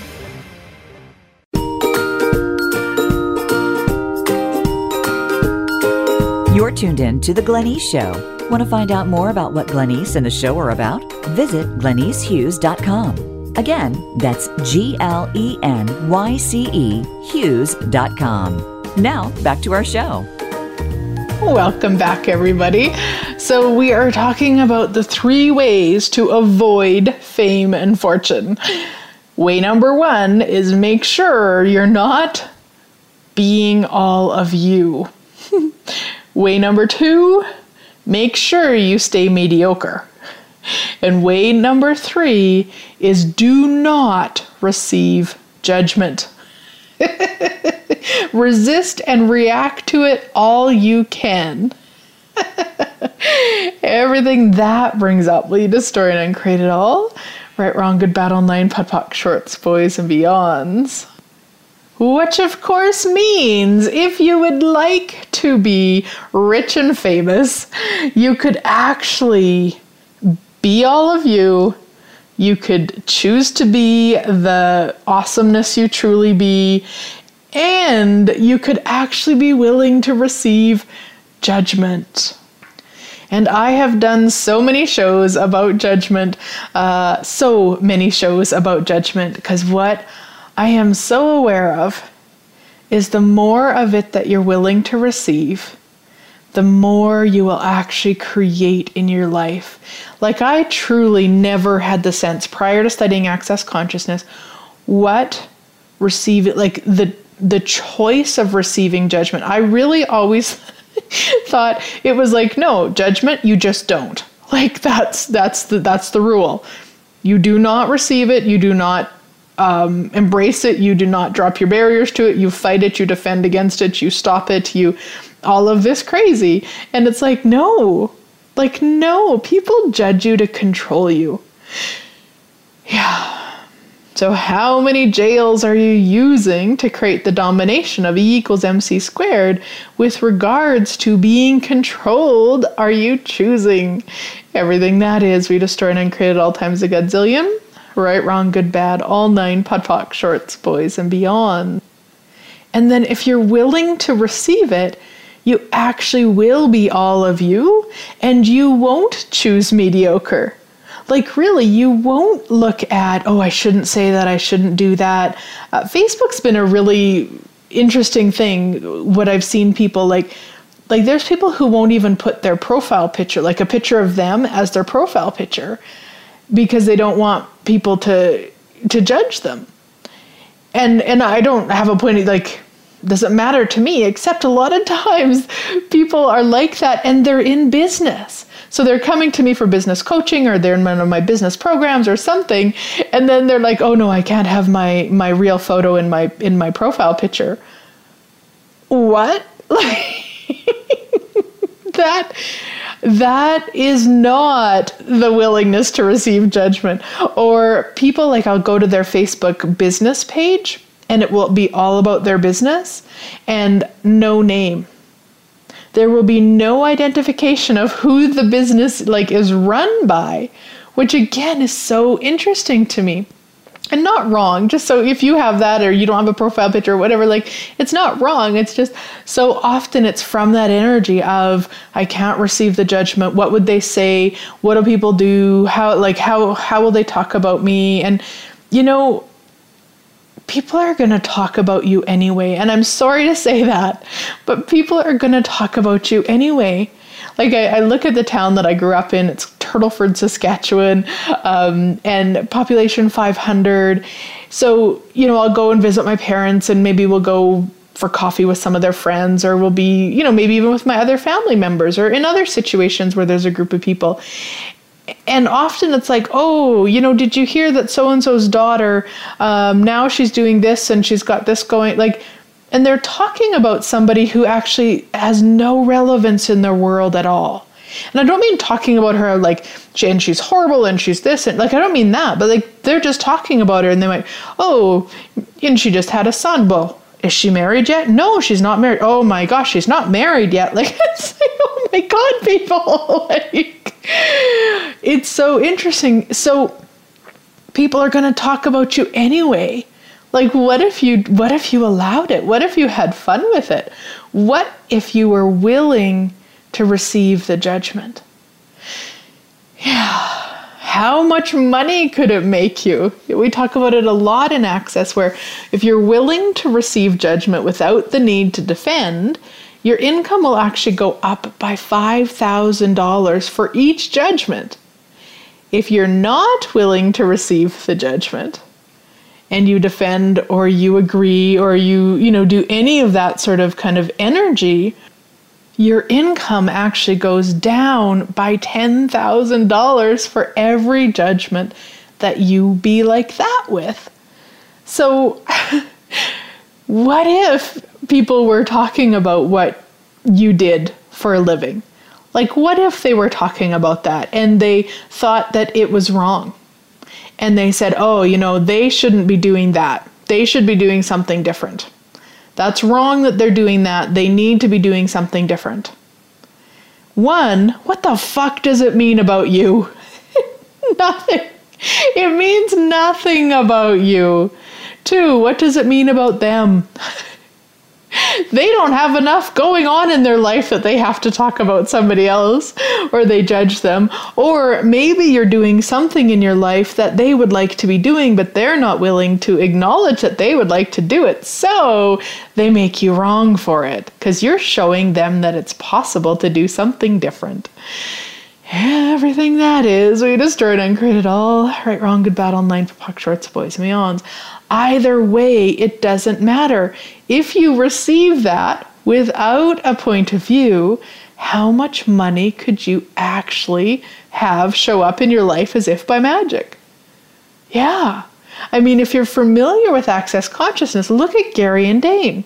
Tuned in to The Glenyce Show. Want to find out more about what Glenyce and the show are about? Visit glenycehughes.com. Again, that's G L E N Y C E Hughes.com. Now, back to our show. Welcome back, everybody. So, we are talking about the three ways to avoid fame and fortune. Way number one is make sure you're not being all of you. Way number two, make sure you stay mediocre. And way number three is do not receive judgment. Resist and react to it all you can. Everything that brings up, will you destroy and uncreate it all? Right, wrong, good, bad, all nine, POD POC, shorts, boys, and beyonds. Which, of course, means if you would like to be rich and famous, you could actually be all of you. You could choose to be the awesomeness you truly be, and you could actually be willing to receive judgment. And I have done so many shows about judgment, uh, so many shows about judgment, because what I am so aware of is the more of it that you're willing to receive, the more you will actually create in your life. Like, I truly never had the sense prior to studying access consciousness what receive it, like the the choice of receiving judgment. I really always thought it was like, no, judgment, you just don't. Like that's that's the that's the rule. You do not receive it, you do not um, embrace it. You do not drop your barriers to it. You fight it. You defend against it. You stop it. You all of this crazy. And it's like, no, like, no, people judge you to control you. Yeah. So, how many jails are you using to create the domination of E equals MC squared with regards to being controlled? Are you choosing everything that is? We destroy and uncreate at all times a godzillion right, wrong, good, bad, all nine podpoc shorts, boys, and beyond. And then if you're willing to receive it, You actually will be all of you and you won't choose mediocre. Like, really, you won't look at, oh, I shouldn't say that, I shouldn't do that. Uh, Facebook's been a really interesting thing. What I've seen people like, like, there's people who won't even put their profile picture, like a picture of them as their profile picture, because they don't want people to to judge them. And and I don't have a point like doesn't matter to me, except a lot of times people are like that and they're in business. So they're coming to me for business coaching or they're in one of my business programs or something, and then they're like, "Oh no, I can't have my my real photo in my in my profile picture." What? Like that that is not the willingness to receive judgment. Or people like I'll go to their Facebook business page and it will be all about their business and no name. There will be no identification of who the business like is run by, which again is so interesting to me and not wrong just so if you have that or you don't have a profile picture or whatever like it's not wrong it's just so often it's from that energy of i can't receive the judgment what would they say what do people do how like how how will they talk about me? And you know people are going to talk about you anyway and i'm sorry to say that but people are going to talk about you anyway like I, I, look at the town that I grew up in. It's Turtleford, Saskatchewan, um, and population 500. So you know, I'll go and visit my parents, and maybe we'll go for coffee with some of their friends, or we'll be, you know, maybe even with my other family members, or in other situations where there's a group of people. And often it's like, oh, you know, did you hear that so and so's daughter um, now she's doing this and she's got this going? Like, and they're talking about somebody who actually has no relevance in their world at all. And I don't mean talking about her like, and she's horrible and she's this and like I don't mean that, but like they're just talking about her and they're like, oh, and she just had a son. Well, is she married yet? No, she's not married. Oh my gosh, she's not married yet. Like it's like, oh my god, people. like it's so interesting. So people are gonna talk about you anyway. Like what if you what if you allowed it? What if you had fun with it? What if you were willing to receive the judgment? Yeah. How much money could it make you? We talk about it a lot in Access where if you're willing to receive judgment without the need to defend, your income will actually go up by $5,000 for each judgment. If you're not willing to receive the judgment, and you defend or you agree or you you know do any of that sort of kind of energy your income actually goes down by $10,000 for every judgment that you be like that with. So, what if people were talking about what you did for a living? Like, what if they were talking about that and they thought that it was wrong? And they said, oh, you know, they shouldn't be doing that. They should be doing something different. That's wrong that they're doing that. They need to be doing something different. One, what the fuck does it mean about you? nothing. It means nothing about you. Two, what does it mean about them? they don't have enough going on in their life that they have to talk about somebody else or they judge them. Or maybe you're doing something in your life that they would like to be doing, but they're not willing to acknowledge that they would like to do it. So they make you wrong for it because you're showing them that it's possible to do something different. Everything that is, we destroyed and created all right, wrong, good, bad, online POD POC shorts, boys, and beyonds. Either way, it doesn't matter. If you receive that without a point of view, how much money could you actually have show up in your life as if by magic? Yeah. I mean, if you're familiar with access consciousness, look at Gary and Dain.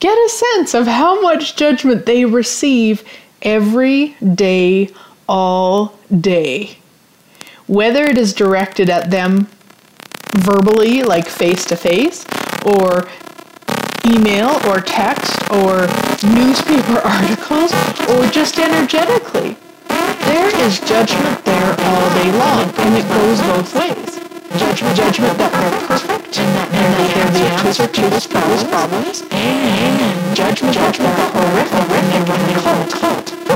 Get a sense of how much judgment they receive every day, all day. Whether it is directed at them verbally, like face to face, or email or text or newspaper articles, or just energetically. There is judgment there all day long, and it goes both ways. Judgment, judgment that they're perfect, and that, and that they're the answer to those problems, and judgment that are horrific and they run a cult.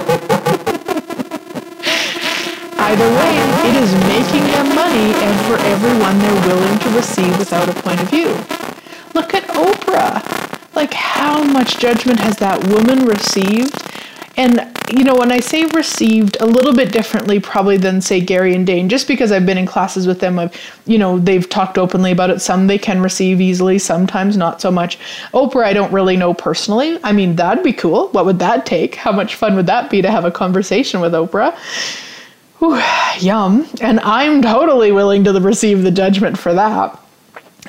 Either way, it is making them money and for everyone they're willing to receive without a point of view. Look at Oprah. Like, how much judgment has that woman received? And, you know, when I say received a little bit differently, probably than, say, Gary and Dain, just because I've been in classes with them, I've, you know, they've talked openly about it. Some they can receive easily, sometimes not so much. Oprah, I don't really know personally. I mean, that'd be cool. What would that take? How much fun would that be to have a conversation with Oprah? Whew, yum. And I'm totally willing to receive the judgment for that.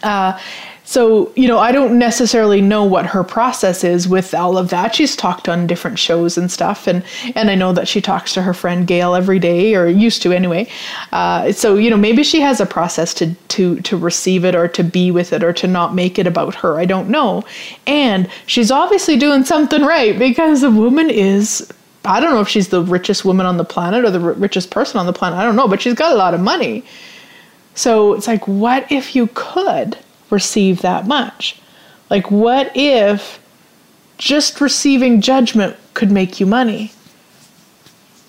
Uh, so, you know, I don't necessarily know what her process is with all of that. She's talked on different shows and stuff, and and I know that she talks to her friend Gail every day, or used to anyway. Uh, so, you know, maybe she has a process to to to receive it, or to be with it, or to not make it about her. I don't know. And she's obviously doing something right because the woman is I don't know if she's the richest woman on the planet or the r- richest person on the planet. I don't know, but she's got a lot of money. So it's like, what if you could receive that much? Like, what if just receiving judgment could make you money?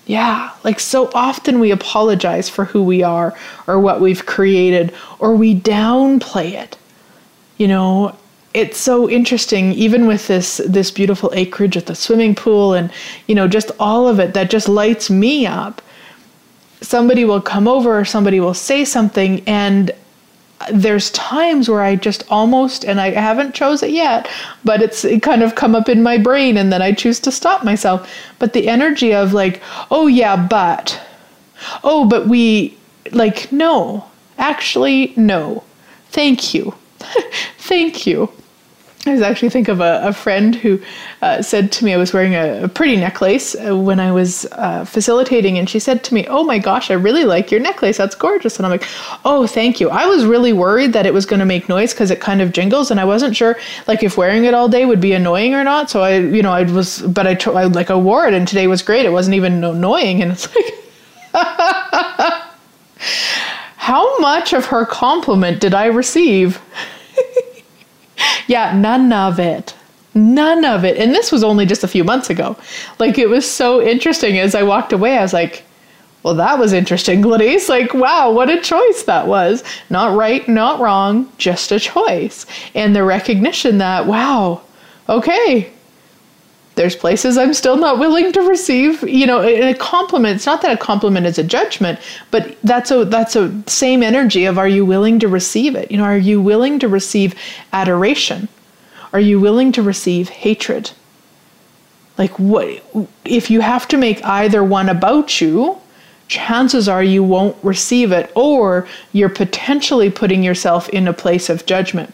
Yeah, like so often we apologize for who we are or what we've created, or we downplay it. You know, it's so interesting even with this this beautiful acreage with the swimming pool and you know just all of it that just lights me up somebody will come over or somebody will say something and there's times where I just almost and I haven't chose it yet, but it's it kind of come up in my brain and then I choose to stop myself. But the energy of like, oh yeah, but oh, but we like no. Actually, no. Thank you. Thank you. I was actually think of a, a friend who uh, said to me, I was wearing a, a pretty necklace uh, when I was uh, facilitating, and she said to me, Oh my gosh, I really like your necklace. That's gorgeous. And I'm like, Oh, thank you. I was really worried that it was going to make noise because it kind of jingles, and I wasn't sure like if wearing it all day would be annoying or not. So I, you know, I was, but I, I like, I wore it, and today was great. It wasn't even annoying. And it's like, how much of her compliment did I receive? yeah, none of it. None of it. And this was only just a few months ago. Like it was so interesting as I walked away, I was like, well, that was interesting, Gladys. Like, wow, what a choice that was. Not right, not wrong, just a choice. And the recognition that, wow, okay, there's places I'm still not willing to receive. You know, a compliment. It's not that a compliment is a judgment, but that's a that's a same energy of are you willing to receive it? You know, are you willing to receive adoration? Are you willing to receive hatred? Like what if you have to make either one about you? Chances are you won't receive it, or you're potentially putting yourself in a place of judgment.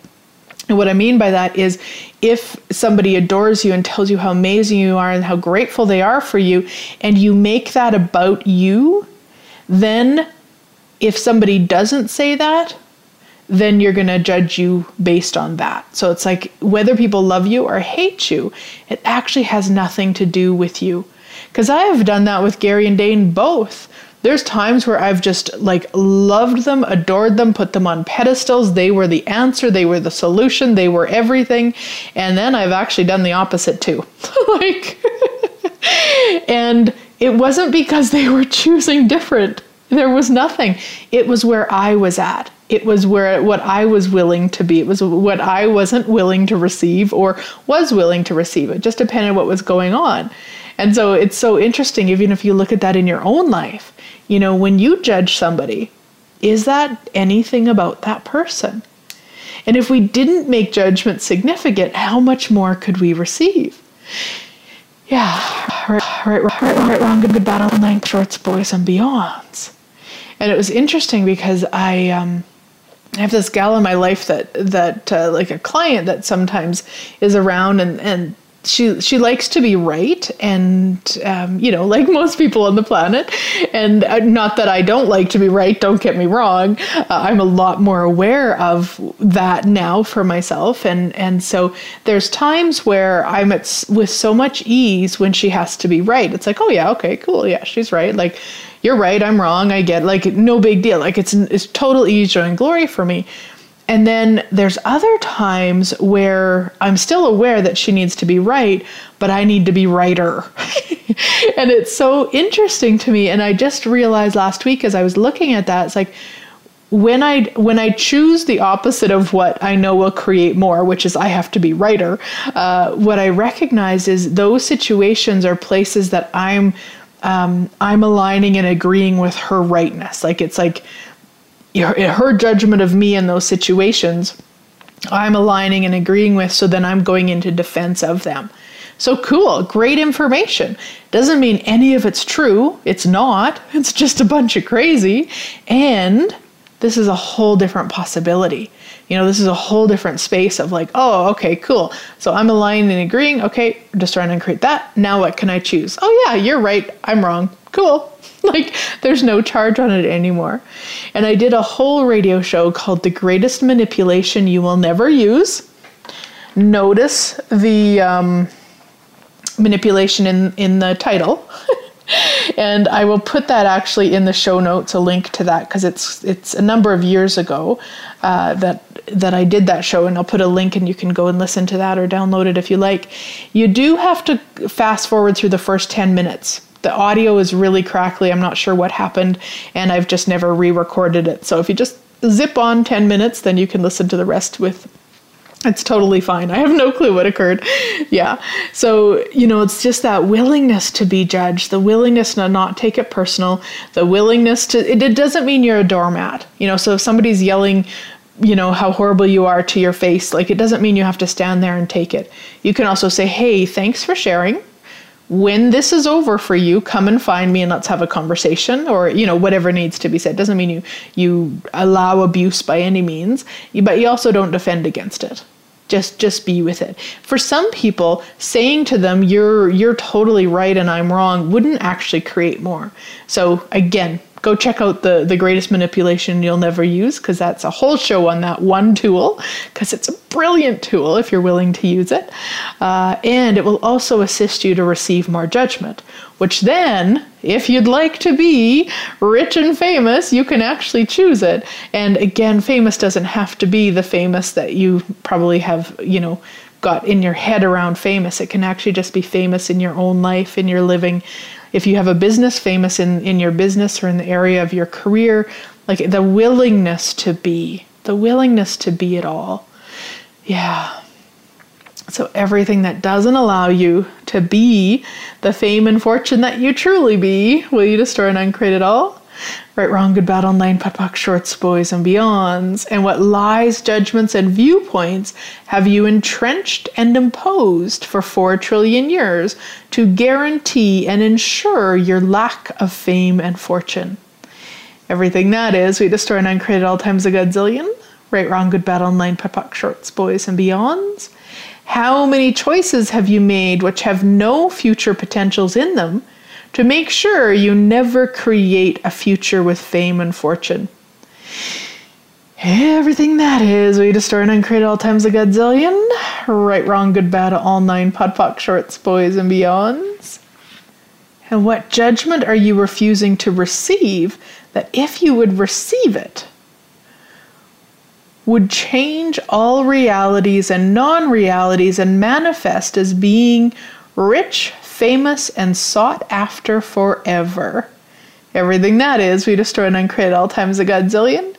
And what I mean by that is if somebody adores you and tells you how amazing you are and how grateful they are for you, and you make that about you, then if somebody doesn't say that, then you're going to judge you based on that. So it's like whether people love you or hate you, it actually has nothing to do with you. Because I have done that with Gary and Dain both. There's times where I've just like loved them, adored them, put them on pedestals. They were the answer, they were the solution, they were everything. And then I've actually done the opposite too. like, and it wasn't because they were choosing different. There was nothing. It was where I was at. It was where what I was willing to be. It was what I wasn't willing to receive or was willing to receive. It just depended what was going on. And so it's so interesting, even if you look at that in your own life. You know, when you judge somebody, is that anything about that person? And if we didn't make judgment significant, how much more could we receive? Yeah, right, right, right, right, wrong, good, good, bad, all nine shorts, boys, and beyonds. And it was interesting because I, um, I have this gal in my life that that uh, like a client that sometimes is around and and she she likes to be right and um, you know like most people on the planet. And uh, not that i don't like to be right don't get me wrong. Uh, i'm a lot more aware of that now for myself. And and so there's times where i'm at with so much ease when she has to be right. It's like oh yeah okay cool. Yeah she's right. Like you're right i'm wrong i get like no big deal. Like it's it's total ease and glory for me and then there's other times where I'm still aware that she needs to be right, but I need to be righter. and it's so interesting to me. And I just realized last week as I was looking at that, it's like when I when I choose the opposite of what I know will create more, which is I have to be righter, uh, what I recognize is those situations are places that I'm um, I'm aligning and agreeing with her rightness. Like it's like her judgment of me in those situations, I'm aligning and agreeing with, so then I'm going into defense of them. So cool, great information. Doesn't mean any of it's true. It's not. It's just a bunch of crazy. And this is a whole different possibility. You know, this is a whole different space of like, oh, okay, cool. So I'm aligning and agreeing. Okay, just trying to create that. Now what can I choose? Oh, yeah, you're right. I'm wrong. Cool. like there's no charge on it anymore. And I did a whole radio show called The Greatest Manipulation You Will Never Use. Notice the um, manipulation in, in the title. and I will put that actually in the show notes, a link to that, because it's it's a number of years ago uh, that that I did that show, and I'll put a link, and you can go and listen to that or download it if you like. You do have to fast forward through the first ten minutes the audio is really crackly. I'm not sure what happened, and I've just never re recorded it. So if you just zip on 10 minutes, then you can listen to the rest with. It's totally fine. I have no clue what occurred. yeah. So, you know, it's just that willingness to be judged, the willingness to not take it personal, the willingness to, it, it doesn't mean you're a doormat. You know, so if somebody's yelling, you know how horrible you are to your face like it doesn't mean you have to stand there and take it you can also say hey thanks for sharing when this is over for you come and find me and let's have a conversation or you know whatever needs to be said. Doesn't mean you you allow abuse by any means but you also don't defend against it. Just just be with it. For some people saying to them you're you're totally right and i'm wrong wouldn't actually create more. So again go check out the the greatest manipulation you'll never use because that's a whole show on that one tool because it's a brilliant tool if you're willing to use it. Uh, and it will also assist you to receive more judgment which then if you'd like to be rich and famous you can actually choose it. And again famous doesn't have to be the famous that you probably have you know got in your head around famous. It can actually just be famous in your own life in your living if you have a business famous in, in your business or in the area of your career, like the willingness to be, the willingness to be it all. Yeah. So, everything that doesn't allow you to be the fame and fortune that you truly be, will you destroy and uncreate it all? Right, wrong, good, bad, all nine, POD shorts, boys, and beyonds. And what lies, judgments, and viewpoints have you entrenched and imposed for four trillion years to guarantee and ensure your lack of fame and fortune? Everything that is, we destroy and uncreate all times a godzillion. Right, wrong, good, bad, all nine, POD shorts, boys, and beyonds. How many choices have you made which have no future potentials in them? To make sure you never create a future with fame and fortune. Everything that is, we destroy and uncreate all times a godzillion. Right, wrong, good, bad, all nine podpoc shorts, boys, and beyonds. And what judgment are you refusing to receive that if you would receive it, would change all realities and non realities and manifest as being rich, famous and sought after forever. Everything that is, we destroy and uncreate all times a godzillion.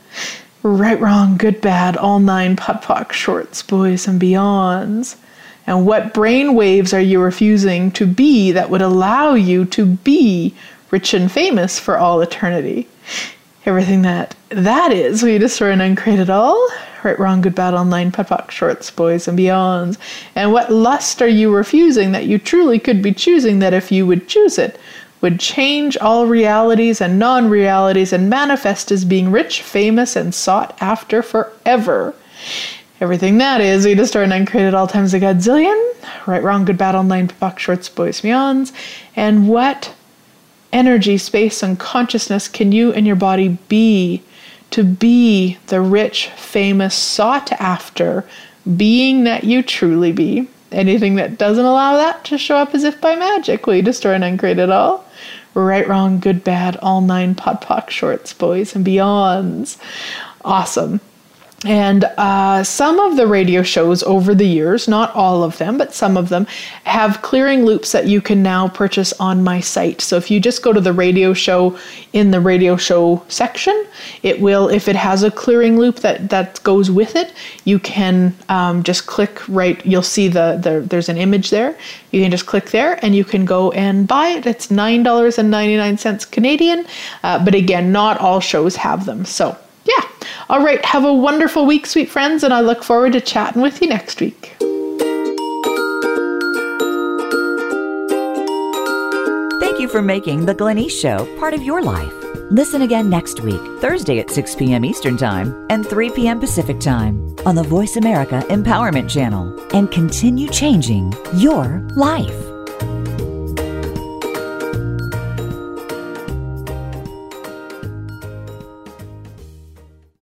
Right, wrong, good, bad, all nine POD shorts, boys, and beyonds. And what brain waves are you refusing to be that would allow you to be rich and famous for all eternity? Everything that that is, we destroy and uncreate it all right, wrong, good, bad, all nine, POD shorts, boys and beyonds. And what lust are you refusing that you truly could be choosing that if you would choose it, would change all realities and non realities and manifest as being rich, famous, and sought after forever? Everything that is, we destroy and uncreate at all times a godzillion. Right, wrong, good, bad, all nine, POD shorts, boys, beyonds. And what energy, space, and consciousness can you and your body be to be the rich, famous, sought after being that you truly be. Anything that doesn't allow that to show up as if by magic will you destroy and uncreate it all. Right, wrong, good, bad, all nine POD POC shorts, boys and beyonds. Awesome. And uh, some of the radio shows over the years, not all of them, but some of them, have clearing loops that you can now purchase on my site. So if you just go to the radio show in the radio show section, it will, if it has a clearing loop that, that goes with it, you can um, just click right, you'll see the, the, there's an image there. You can just click there and you can go and buy it. It's $9.99 Canadian. Uh, but again, not all shows have them. So. All right. Have a wonderful week, sweet friends, and I look forward to chatting with you next week. Thank you for making The Glenyce Show part of your life. Listen again next week, Thursday at 6 p.m. Eastern Time and 3 p.m. Pacific Time on the Voice America Empowerment Channel and continue changing your life.